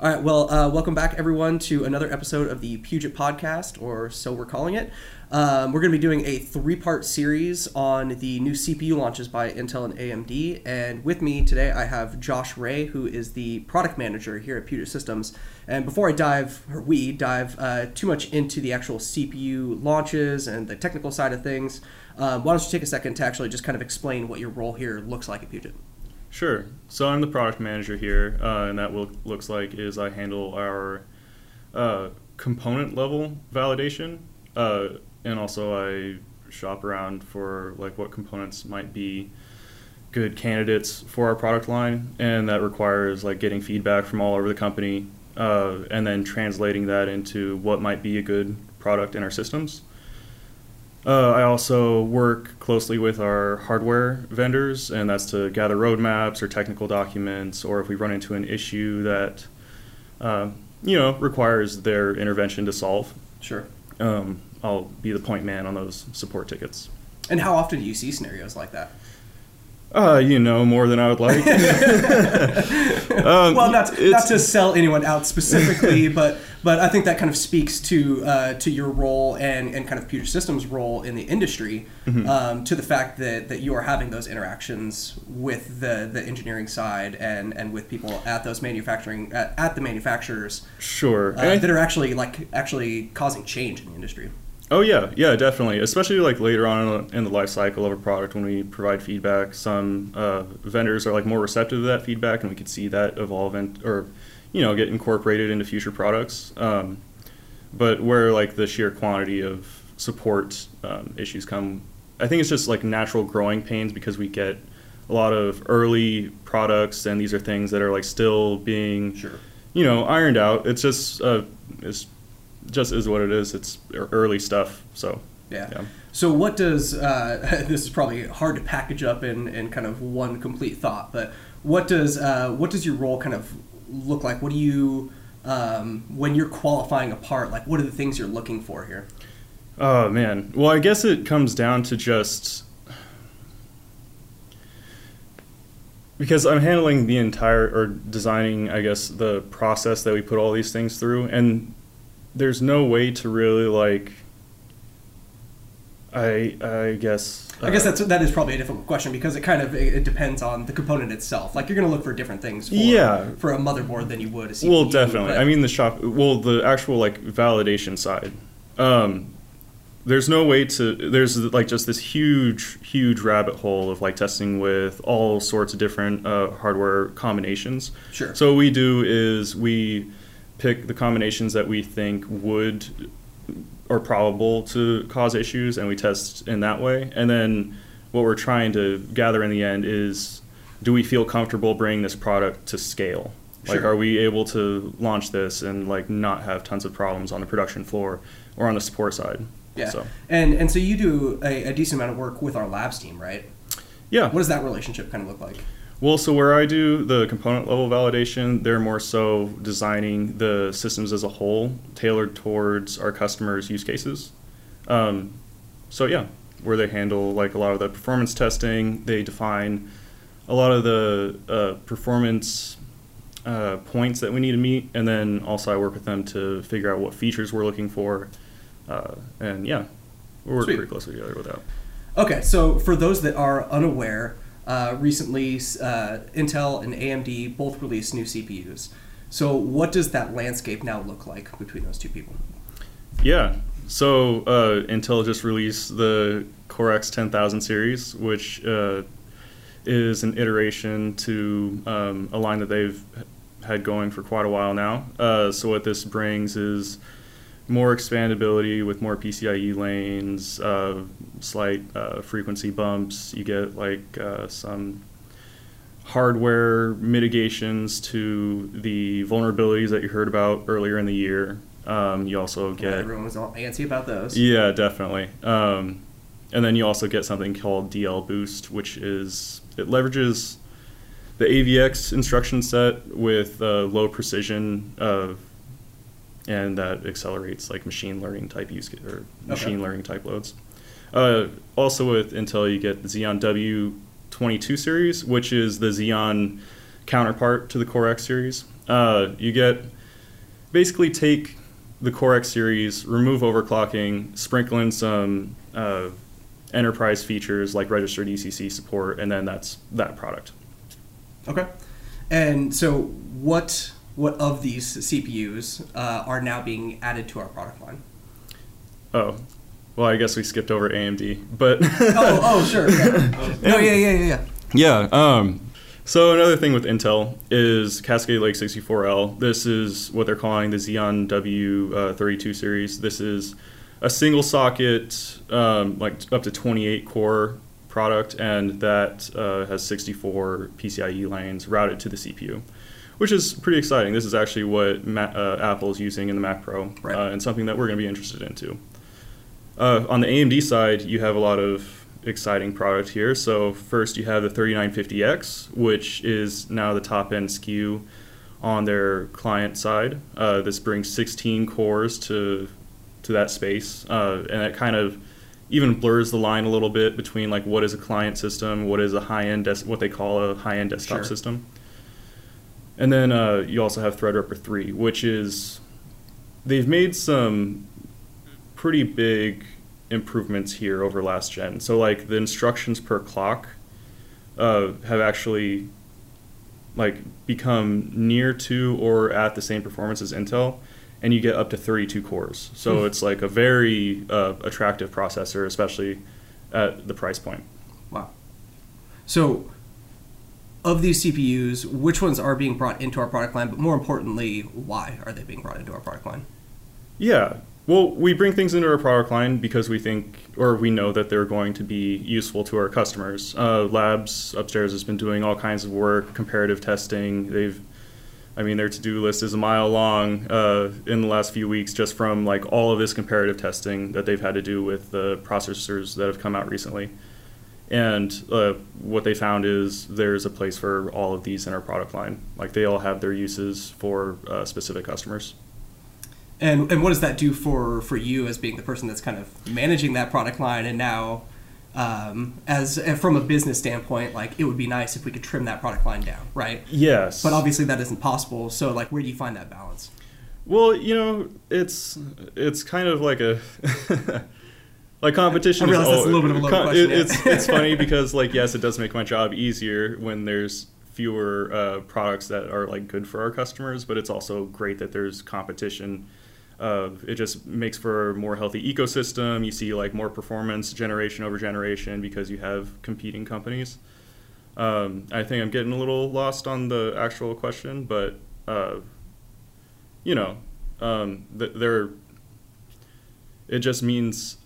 All right, well, uh, welcome back, everyone, to another episode of the Puget Podcast, or so we're calling it. Um, we're going to be doing a three part series on the new CPU launches by Intel and AMD. And with me today, I have Josh Ray, who is the product manager here at Puget Systems. And before I dive, or we dive uh, too much into the actual CPU launches and the technical side of things, uh, why don't you take a second to actually just kind of explain what your role here looks like at Puget? Sure. So I'm the product manager here, uh, and that look, looks like is I handle our uh, component level validation, uh, and also I shop around for like what components might be good candidates for our product line, and that requires like getting feedback from all over the company, uh, and then translating that into what might be a good product in our systems. Uh, I also work closely with our hardware vendors, and that's to gather roadmaps or technical documents, or if we run into an issue that uh, you know requires their intervention to solve. Sure. Um, I'll be the point man on those support tickets. And how often do you see scenarios like that? Uh, you know more than I would like. um, well, not not to sell anyone out specifically, but but I think that kind of speaks to uh, to your role and, and kind of Puget Systems' role in the industry, mm-hmm. um, to the fact that, that you are having those interactions with the, the engineering side and, and with people at those manufacturing at, at the manufacturers. Sure, uh, that are actually like actually causing change in the industry. Oh yeah, yeah, definitely. Especially like later on in the life cycle of a product when we provide feedback, some uh, vendors are like more receptive to that feedback, and we could see that evolve and or you know get incorporated into future products. Um, but where like the sheer quantity of support um, issues come, I think it's just like natural growing pains because we get a lot of early products, and these are things that are like still being sure. you know ironed out. It's just uh, it's just is what it is. It's early stuff. So yeah. yeah. So what does uh, this is probably hard to package up in, in kind of one complete thought, but what does uh, what does your role kind of look like? What do you um, when you're qualifying a part? Like, what are the things you're looking for here? Oh man. Well, I guess it comes down to just because I'm handling the entire or designing, I guess, the process that we put all these things through, and there's no way to really like I I guess I guess uh, that's that is probably a difficult question because it kind of it, depends on the component itself. Like you're going to look for different things for, yeah. for a motherboard than you would a CPU. Well, definitely. But, I mean the shop well the actual like validation side. Um there's no way to there's like just this huge huge rabbit hole of like testing with all sorts of different uh, hardware combinations. Sure. So what we do is we pick the combinations that we think would are probable to cause issues and we test in that way. And then what we're trying to gather in the end is do we feel comfortable bringing this product to scale? Sure. like are we able to launch this and like not have tons of problems on the production floor or on the support side? Yeah. So. And and so you do a, a decent amount of work with our labs team right? Yeah. What does that relationship kind of look like well, so where I do the component level validation, they're more so designing the systems as a whole, tailored towards our customers' use cases. Um, so yeah, where they handle like a lot of the performance testing, they define a lot of the uh, performance uh, points that we need to meet, and then also I work with them to figure out what features we're looking for, uh, and yeah, we work Sweet. pretty closely together with that. Okay, so for those that are unaware, uh, recently, uh, Intel and AMD both released new CPUs. So, what does that landscape now look like between those two people? Yeah. So, uh, Intel just released the Core X 10000 series, which uh, is an iteration to um, a line that they've had going for quite a while now. Uh, so, what this brings is more expandability with more PCIe lanes, uh, slight uh, frequency bumps. You get like uh, some hardware mitigations to the vulnerabilities that you heard about earlier in the year. Um, you also get everyone was all antsy about those. Yeah, definitely. Um, and then you also get something called DL Boost, which is it leverages the AVX instruction set with uh, low precision of and that accelerates like machine learning type use or machine learning type loads. Uh, also with Intel, you get the Xeon W22 series, which is the Xeon counterpart to the Core X series. Uh, you get basically take the Core X series, remove overclocking, sprinkle in some uh, enterprise features like registered ECC support, and then that's that product. Okay. And so, what what of these CPUs uh, are now being added to our product line? Oh, well, I guess we skipped over AMD, but oh, oh, sure. Yeah. no, yeah, yeah, yeah, yeah. Yeah. Um, so another thing with Intel is Cascade Lake 64L. This is what they're calling the Xeon W32 uh, series. This is a single socket, um, like up to 28 core product, and that uh, has 64 PCIe lanes routed to the CPU, which is pretty exciting. This is actually what Ma- uh, Apple is using in the Mac Pro, Right. uh, and something that we're going to be interested in too. Uh, on the AMD side, you have a lot of exciting product here. So first, you have the 3950X, which is now the top end SKU on their client side. Uh, this brings 16 cores to to that space, uh, and it kind of even blurs the line a little bit between like what is a client system, what is a high end des- what they call a high end desktop Sure. system. And then uh, you also have Threadripper 3, which is they've made some pretty big improvements here over last gen. So like the instructions per clock uh, have actually like become near to or at the same performance as Intel, and you get up to 32 cores. So Hmm. it's like a very uh, attractive processor, especially at the price point. Wow. So, of these CPUs, which ones are being brought into our product line? But more importantly, why are they being brought into our product line? Yeah. Well, we bring things into our product line because we think or we know that they're going to be useful to our customers. Uh, labs upstairs has been doing all kinds of work, comparative testing. They've, I mean, their to-do list is a mile long uh, in the last few weeks just from like all of this comparative testing that they've had to do with the processors that have come out recently. And uh, what they found is there's a place for all of these in our product line. Like they all have their uses for uh, specific customers. And and what does that do for for you as being the person that's kind of managing that product line and now um, as from a business standpoint, like it would be nice if we could trim that product line down, right? Yes. But obviously that isn't possible. So like, where do you find that balance? Well, you know, it's it's kind of like a like competition. I realize is that's a little bit of a loaded question, it- It's it's funny because like yes, it does make my job easier when there's fewer uh, products that are like good for our customers, but it's also great that there's competition. Uh, it just makes for a more healthy ecosystem. You see like more performance generation over generation because you have competing companies. Um, I think I'm getting a little lost on the actual question, but uh, you know, um, th- there. It just means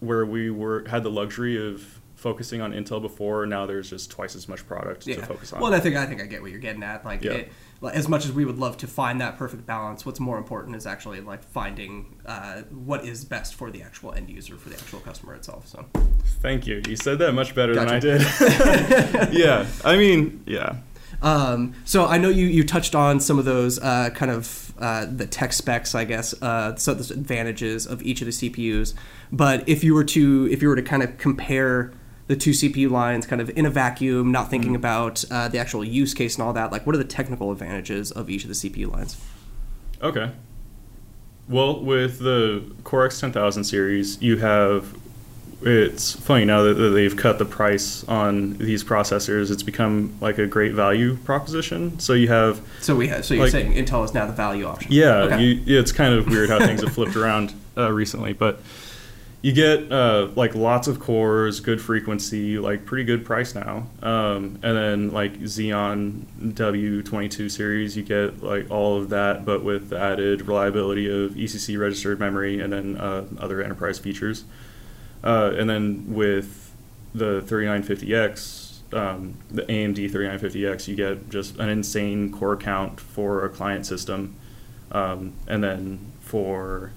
where we were had the luxury of focusing on Intel before. Now there's just twice as much product to focus on. Well, I think I think I get what you're getting at. Like, Yeah. it, as much as we would love to find that perfect balance, what's more important is actually like finding uh, what is best for the actual end user, for the actual customer itself. So, Thank you. You said that much better Gotcha. than I did. yeah. I mean, yeah. um, so I know you you touched on some of those uh, kind of uh, the tech specs, I guess. Uh, so the advantages of each of the CPUs. But if you were to if you were to kind of compare the two CPU lines kind of in a vacuum, not thinking about uh, the actual use case and all that, like what are the technical advantages of each of the CPU lines? Okay. Well, with the Core X10000 series, you have. It's funny now that that they've cut the price on these processors. It's become like a great value proposition. So you have So we have, so you're Like- saying Intel is now the value option. Yeah, Okay. you, yeah, it's kind of weird how things have flipped around uh, recently, but you get uh, like lots of cores, good frequency, like pretty good price now, um, and then like Xeon W22 series, you get like all of that, but with added reliability of ECC registered memory and then uh, other enterprise features, uh, and then with the 3950X, um, the AMD 3950X, you get just an insane core count for a client system. Um, and then for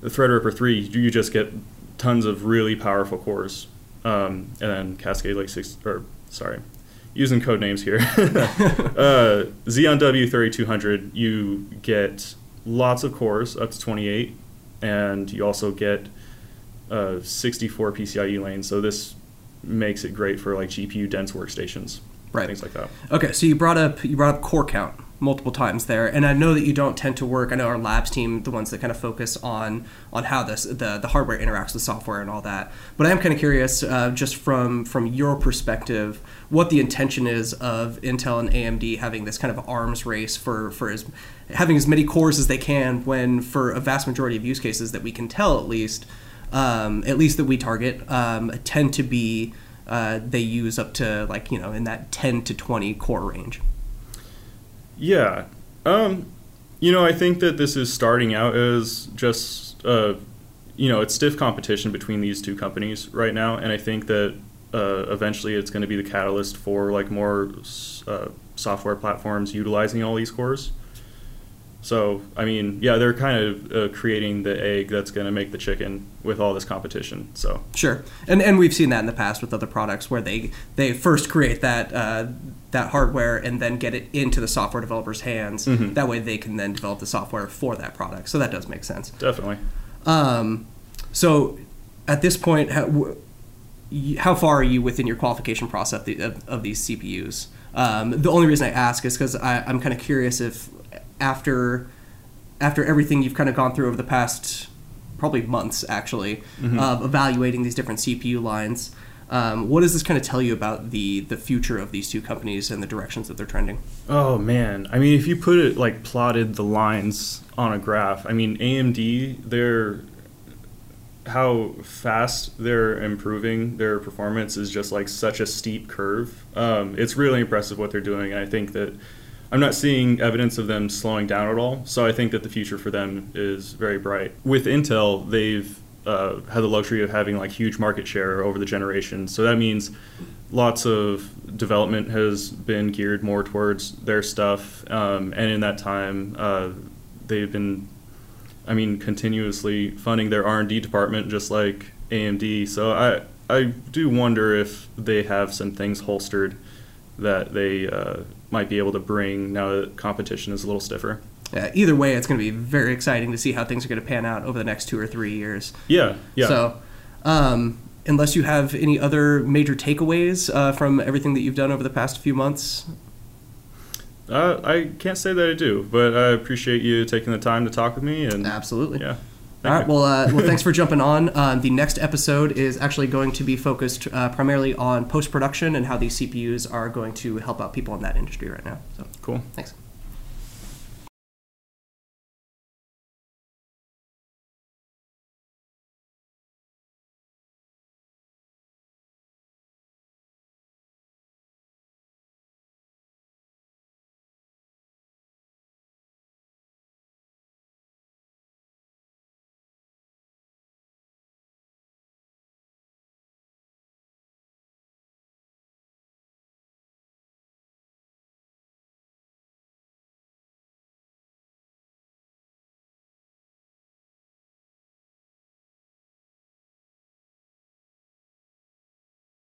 the Threadripper 3, you just get tons of really powerful cores. Um, and then Cascade Lake 6, or sorry, using code names here. uh, Xeon W3200, you get lots of cores, up to 28, and you also get uh, 64 PCIe lanes. So this makes it great for like GPU dense workstations, Right. things like that. Okay, so you brought up you brought up core count. multiple times there, and I know that you don't tend to work. I know our labs team, the ones that kind of focus on on how this the the hardware interacts with software and all that. But I am kind of curious, uh, just from from your perspective, what the intention is of Intel and AMD having this kind of arms race for for as having as many cores as they can, when for a vast majority of use cases that we can tell at least, um, at least that we target, um, tend to be uh, they use up to like you know in that 10 to 20 core range. Yeah. Um, you know, I think that this is starting out as just, uh, you know, it's stiff competition between these two companies right now, and I think that uh, eventually it's going to be the catalyst for like more uh, software platforms utilizing all these cores. So, I mean, yeah, they're kind of uh, creating the egg that's going to make the chicken with all this competition. So sure, and and we've seen that in the past with other products where they they first create that uh, that hardware and then get it into the software developers' hands. Mhm. That way, they can then develop the software for that product. So that does make sense. definitely. Um, so at this point, how, how far are you within your qualification process of, of, of these CPUs? Um, the only reason I ask is because I'm kind of curious if after after everything you've kind of gone through over the past probably months actually of evaluating these different CPU lines. Um, what does this kind of tell you about the the future of these two companies and the directions that they're trending? Oh man, I mean, if you put it like plotted the lines on a graph, I mean, AMD, they're how fast they're improving their performance is just like such a steep curve. Um, it's really impressive what they're doing, and I think that I'm not seeing evidence of them slowing down at all. So I think that the future for them is very bright. With Intel, they've uh, had the luxury of having like huge market share over the generations. So that means lots of development has been geared more towards their stuff, um, and in that time, uh, they've been, I mean, continuously funding their R and D department, just like AMD. So I I do wonder if they have some things holstered that they uh, might be able to bring now that competition is a little stiffer. Uh, either way, it's going to be very exciting to see how things are going to pan out over the next two or three years. Yeah, yeah. So, um, unless you have any other major takeaways uh, from everything that you've done over the past few months, Uh, I can't say that I do, but I appreciate you taking the time to talk with me. And absolutely. yeah, All right. Well, uh, well, thanks for jumping on. Um, the next episode is actually going to be focused uh, primarily on post production and how these CPUs are going to help out people in that industry right now. So, cool. thanks.